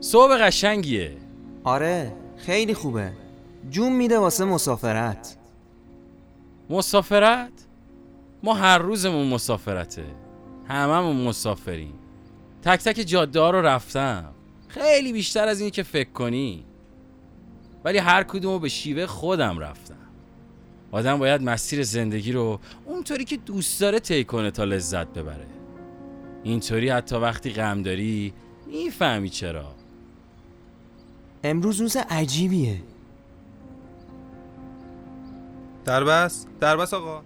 صبح قشنگیه. آره خیلی خوبه. جون میده واسه مسافرت. مسافرت؟ ما هر روزمون مسافرته. هممون مسافریم. تک تک جاده ها رو رفتم. خیلی بیشتر از اینی که فکر کنی. ولی هر کدومو به شیوه خودم رفتم. آدم باید مسیر زندگی رو اونطوری که دوست داره طی کنه تا لذت ببره. اینطوری حتی وقتی غم داری می‌فهمی چرا. امروز روز عجیبیه. دربست دربست آقا.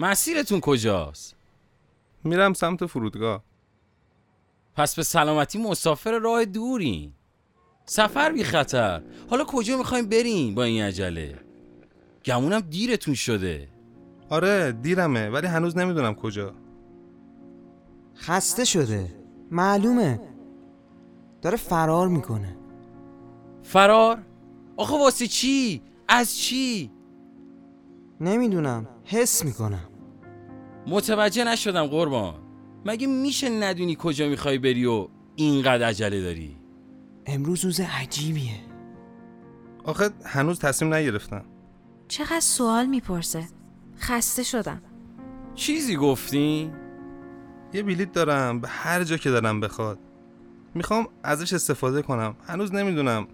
مسیرتون کجاست؟ میرم سمت فرودگاه. پس به سلامتی مسافر راه دورین. سفر بی خطر. حالا کجا می‌خوایم بریم با این عجله؟ گمونم دیرتون شده. آره دیرمه ولی هنوز نمی‌دونم کجا. خسته شده. معلومه. داره فرار می‌کنه. فرار؟ آخه واسه چی؟ از چی؟ نمی‌دونم. حس می‌کنم. متوجه نشدم قربان. مگه میشه ندونی کجا می‌خوای بری و اینقدر عجله داری؟ امروز روز عجیبیه. آخه هنوز تصمیم نگرفتم. چقدر سوال می‌پرسه. خسته شدم. چیزی گفتی؟ یه بلیت دارم به هر جا که دارم بخواد. می‌خوام ازش استفاده کنم. هنوز نمی‌دونم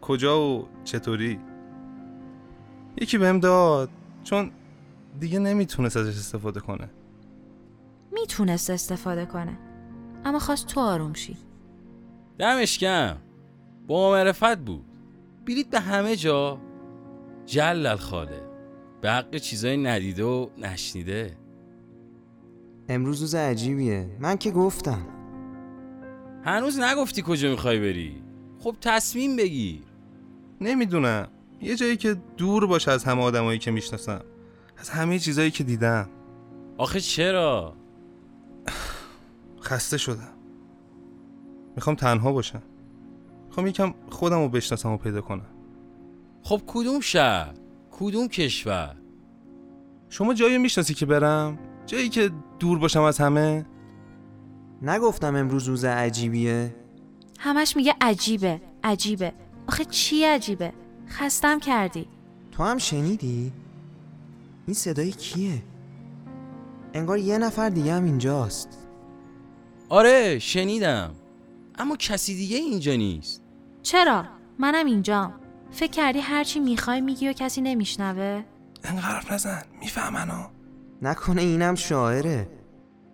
کجا و چطوری. یکی بهم داد. چون دیگه نمی‌تونست ازش استفاده کنه. می‌تونست استفاده کنه. اما خواست تو آروم شی. دمش کم با معرفت بود. بلیت به همه جا. جلل خاله به حق چیزای ندیده و نشنیده. امروز روز عجیبیه. من که گفتم. هنوز نگفتی کجا می‌خوای بری؟ خب تصمیم بگیر. نمی‌دونم. یه جایی که دور باشه از همه آدمایی که می‌شناسم از همه چیزایی که دیدم آخه چرا؟ خسته شدم می‌خوام تنها باشم می‌خوام یکم خودم رو بشناسم و پیدا کنم خب کدوم شهر؟ کدوم کشور؟ شما جایی می‌شناسی که برم؟ جایی که دور باشم از همه؟ نگفتم امروز روز عجیبیه همش میگه عجیبه عجیبه آخه چی عجیبه خستم کردی. تو هم شنیدی؟ این صدای کیه؟ انگار یه نفر دیگه هم اینجاست. آره شنیدم. اما کسی دیگه اینجا نیست. چرا؟ منم اینجام. فکر کردی هرچی می‌خوای میگی و کسی نمیشنوه؟ انقدر حرف نزن. میفهمنو نکنه اینم شاعره.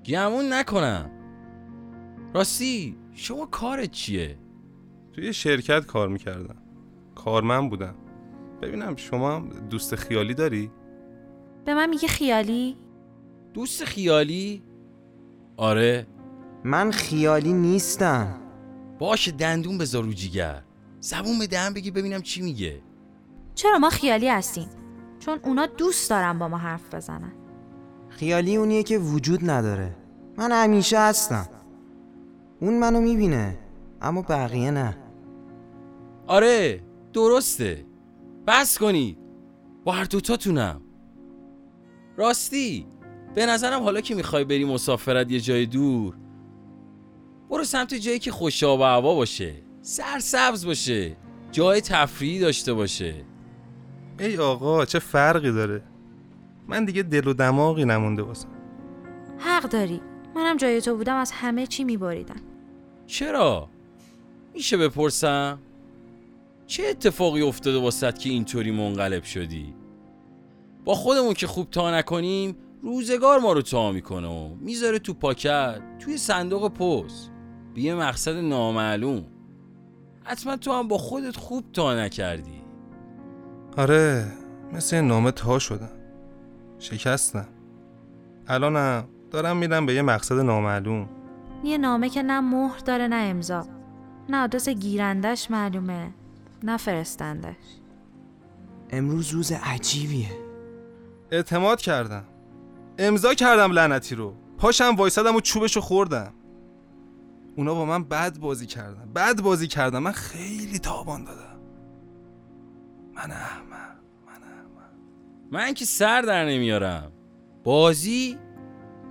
گمون نکنم. راستی شما کارت چیه؟ توی شرکت کار می‌کردم. کارمند بودم. ببینم شما هم دوست خیالی داری؟ به من میگه خیالی؟ دوست خیالی؟ آره. من خیالی نیستم. باشه دندون بذار رو جیگر. زبون به دهن بگی ببینم چی میگه. چرا ما خیالی هستیم؟ چون اونا دوست دارن با ما حرف بزنن. خیالی اونیه که وجود نداره. من همیشه هستم. اون منو می‌بینه اما بقیه نه. آره. درسته. بس کنید. با هر دوتاتونم. راستی به نظرم حالا که می‌خوای بری مسافرت یه جای دور برو سمت جایی که خوش آب و هوا باشه. سرسبز باشه. جای تفریحی داشته باشه. ای آقا چه فرقی داره؟ من دیگه دل و دماغی نمونده واسم حق داری. منم جای تو بودم از همه چی میبریدم. چرا؟ میشه بپرسم؟ چه اتفاقی افتاده واسط که اینطوری منقلب شدی؟ با خودمون که خوب تا نکنیم روزگار ما رو تا می‌کنه و می‌ذاره تو پاکت توی صندوق پست. بیه مقصد نامعلوم. حتما تو هم با خودت خوب تا نکردی. آره مثل یه نامه تا شدم. شکستم. الانم دارم میرم به یه مقصد نامعلوم. یه نامه که نه مهر داره نه امضا. نه آدرس گیرندش معلومه. نه فرستندش امروز روز عجیبیه. اعتماد کردم. امضا کردم لعنتی رو. پاشم وایسادم و چوبشو خوردم. اونا با من بد بازی کردن. بد بازی کردن. من خیلی تابان دادم. من احمق. من احمق. من که سر در نمیارم. بازی؟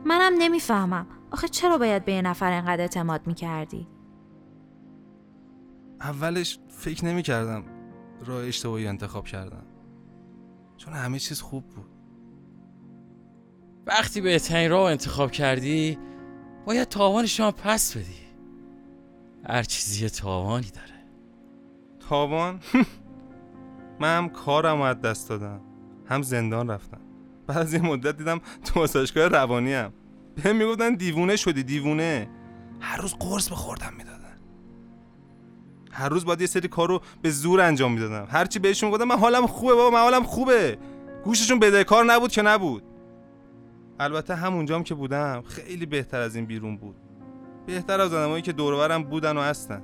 منم نمی‌فهمم. آخه چرا باید به یه نفر انقدر اعتماد می‌کردی؟ اولش فکر نمی کردم راه اشتباهی انتخاب کردم. چون همه چیز خوب بود. وقتی بهترین راه انتخاب کردی باید تاوانش هم پس بدی. هر چیزی یه تاوانی داره. تاوان؟ من هم کارم از دست دادم. هم زندان رفتم. بعد از یه مدت دیدم تو آسایشگاه روانی هم بهم می‌گفتن دیوونه شدی دیوونه. هر روز قرص بخوردم می‌دادن. هر روز باید یه سری کار رو به زور انجام می‌دادم. هرچی بهشون گفتم من حالم خوبه بابا من حالم خوبه. گوششون بدهکار نبود که نبود. البته همونجام که بودم خیلی بهتر از این بیرون بود. بهتر از آدمایی که دورورم بودن و هستن.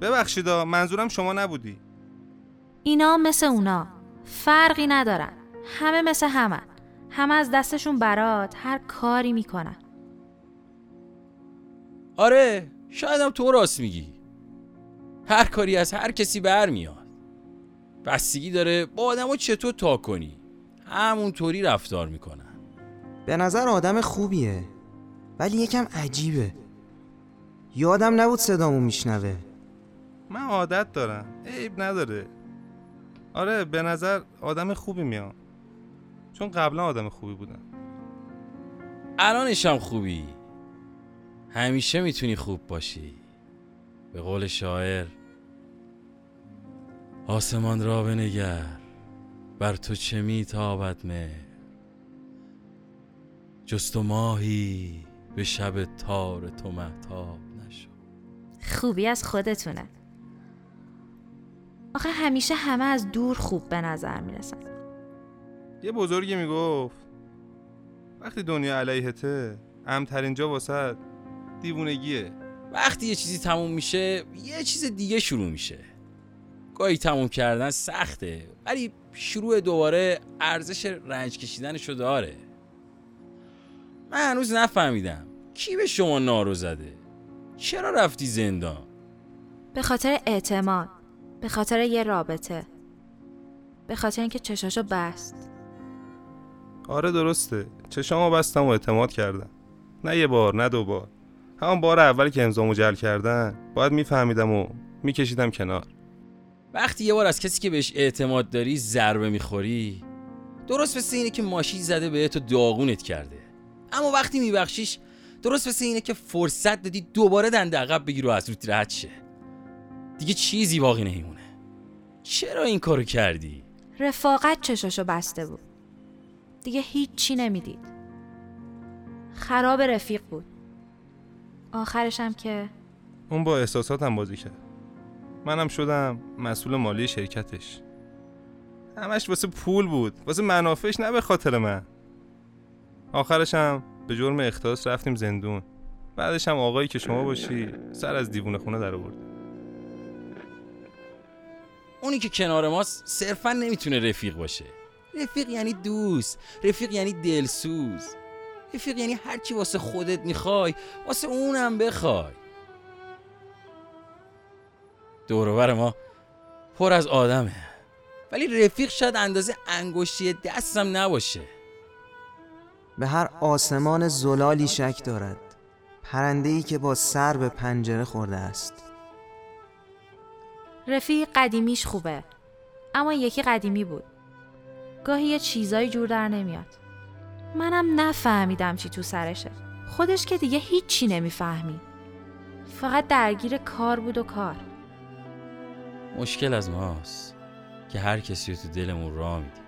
ببخشیدا منظورم شما نبودی. اینا مثل اونا. فرقی ندارن. همه مثل همن. همه از دستشون برات هر کاری می‌کنن. آره شایدم تو راست میگی. هر کاری از هر کسی برمیاد. بستگی داره با آدمو چطور تا کنی. همونطوری رفتار می‌کنن. به نظر آدم خوبیه ولی یکم عجیبه. یادم نبود صدامو میشنوه. من عادت دارم عیب نداره. آره به نظر آدم خوبی میام چون قبلا آدم خوبی بودم. الانش هم خوبی. همیشه می‌تونی خوب باشی. به قول شاعر آسمان را بنگر بر تو چه میتابد مهر؟ جست و ماهی به شب تار تو محتاب نشد خوبی از خودتونه. آخه همیشه همه از دور خوب به نظر می‌رسن. یه بزرگی می‌گفت وقتی دنیا علیهته امترین جا واسه دیوونگیه. وقتی یه چیزی تموم میشه یه چیز دیگه شروع میشه. گاهی تموم کردن سخته ولی شروع دوباره ارزش رنج کشیدنشو داره من هنوز نفهمیدم کی به شما نارو زده؟ چرا رفتی زندان؟ به خاطر اعتماد به خاطر یه رابطه به خاطر اینکه چشاشو بست. آره درسته چشامو بستم و اعتماد کردم. نه یه بار نه دو بار. همون بار اولی که امضامو جل کردن باید میفهمیدم و میکشیدم کنار. وقتی یه بار از کسی که بهش اعتماد داری ضربه می‌خوری درست مثل اینه که ماشین زده بهت و داغونت کرده. اما وقتی میبخشیش درست مثل اینه که فرصت دادی دوباره دنده عقب بگیر و از روت رد شه. دیگه چیزی باقی نمیمونه. چرا این کارو کردی؟ رفاقت چشاشو بسته بود. دیگه هیچی نمی‌دید. خراب رفیق بود. آخرش هم که. اون با احساساتم بازی کرد. منم شدم مسئول مالی شرکتش. همش واسه پول بود. واسه منافعش نه به خاطر من. آخرش هم به جرم اختلاس رفتیم زندون. بعدش هم آقایی که شما باشی سر از دیوونه خونه در آورد. اونی که کنار ماست صرفا نمی‌تونه رفیق باشه. رفیق یعنی دوست. رفیق یعنی دلسوز. رفیق یعنی هرچی واسه خودت می‌خوای واسه اونم بخوای. دوروبر ما پر از آدمه. ولی رفیق شاید اندازه انگشتی دستم نباشه. به هر آسمان زلالی شک دارد. پرنده ای که با سر به پنجره خورده است. رفیق قدیمیش خوبه اما یکی قدیمی بود. گاهی یه چیزایی جور در نمیاد. منم نفهمیدم چی تو سرشه. خودش که دیگه هیچی نمی‌فهمی. فقط درگیر کار بود و کار. مشکل از ماست که هر کسی رو تو دلمون راه میدیم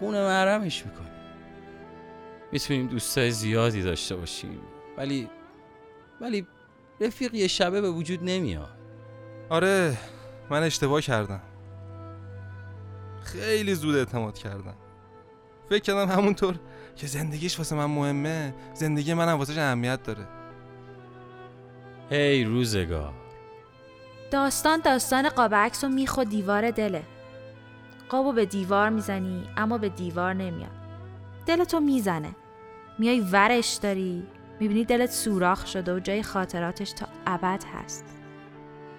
خونه محرمش می‌کنیم می‌تونیم دوستای زیادی داشته باشیم ولی ولی رفیق یه شبه به وجود نمیاد. آره من اشتباه کردم. خیلی زود اعتماد کردم. فکر کردم همونطور که زندگیش واسه من مهمه زندگی منم واسه اهمیت داره. هی روزگار. داستان داستان قاب عکس و میخ و دیوار دله. قابو به دیوار می‌زنی اما به دیوار نمیاد. دلتو می‌زنه. میای ورش داری می‌بینی دلت سوراخ شده و جای خاطراتش تا ابد هست.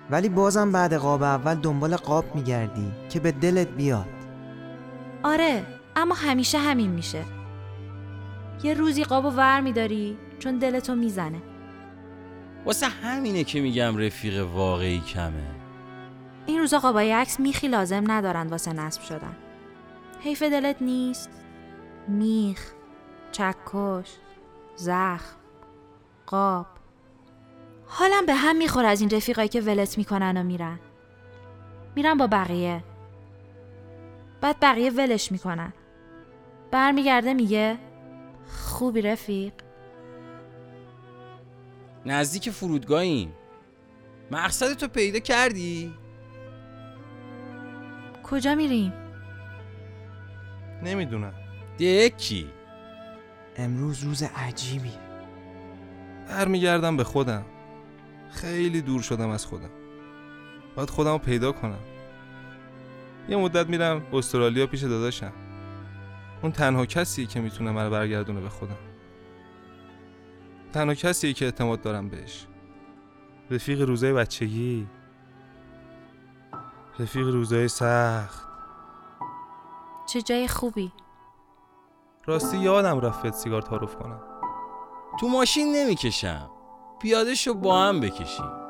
ولی بازم بعد قاب اول دنبال قاب میگردی که به دلت بیاد. آره اما همیشه همین میشه. یه روزی قابو ور میداری چون دلتو می‌زنه. واسه همینه که میگم رفیق واقعی کمه. این روزا قابای عکس میخی لازم ندارن واسه نصب شدن. حیف دلت نیست؟ میخ چکش زخم قاب. حالم به هم می‌خوره از این رفیقایی که ولت می‌کنن و میرن. میرن با بقیه. بعد بقیه ولش می‌کنن. برمیگرده میگه خوبی رفیق؟ نزدیک فرودگاهیم. مقصد تو پیدا کردی؟ کجا میریم؟ نمی‌دونم. دکی امروز روز عجیبی. برمیگردم به خودم. خیلی دور شدم از خودم. باید خودم رو پیدا کنم. یه مدت میرم استرالیا پیش داداشم. اون تنها کسیه که می‌تونه منو برگردونه به خودم. تنها کسیه که اعتماد دارم بهش. رفیق روزای بچگی. رفیق روزای سخت. چه جای خوبی. راستی یادم رفت سیگار تعارف کنم. تو ماشین نمی‌کشم. پیاده شو با هم بکشیم.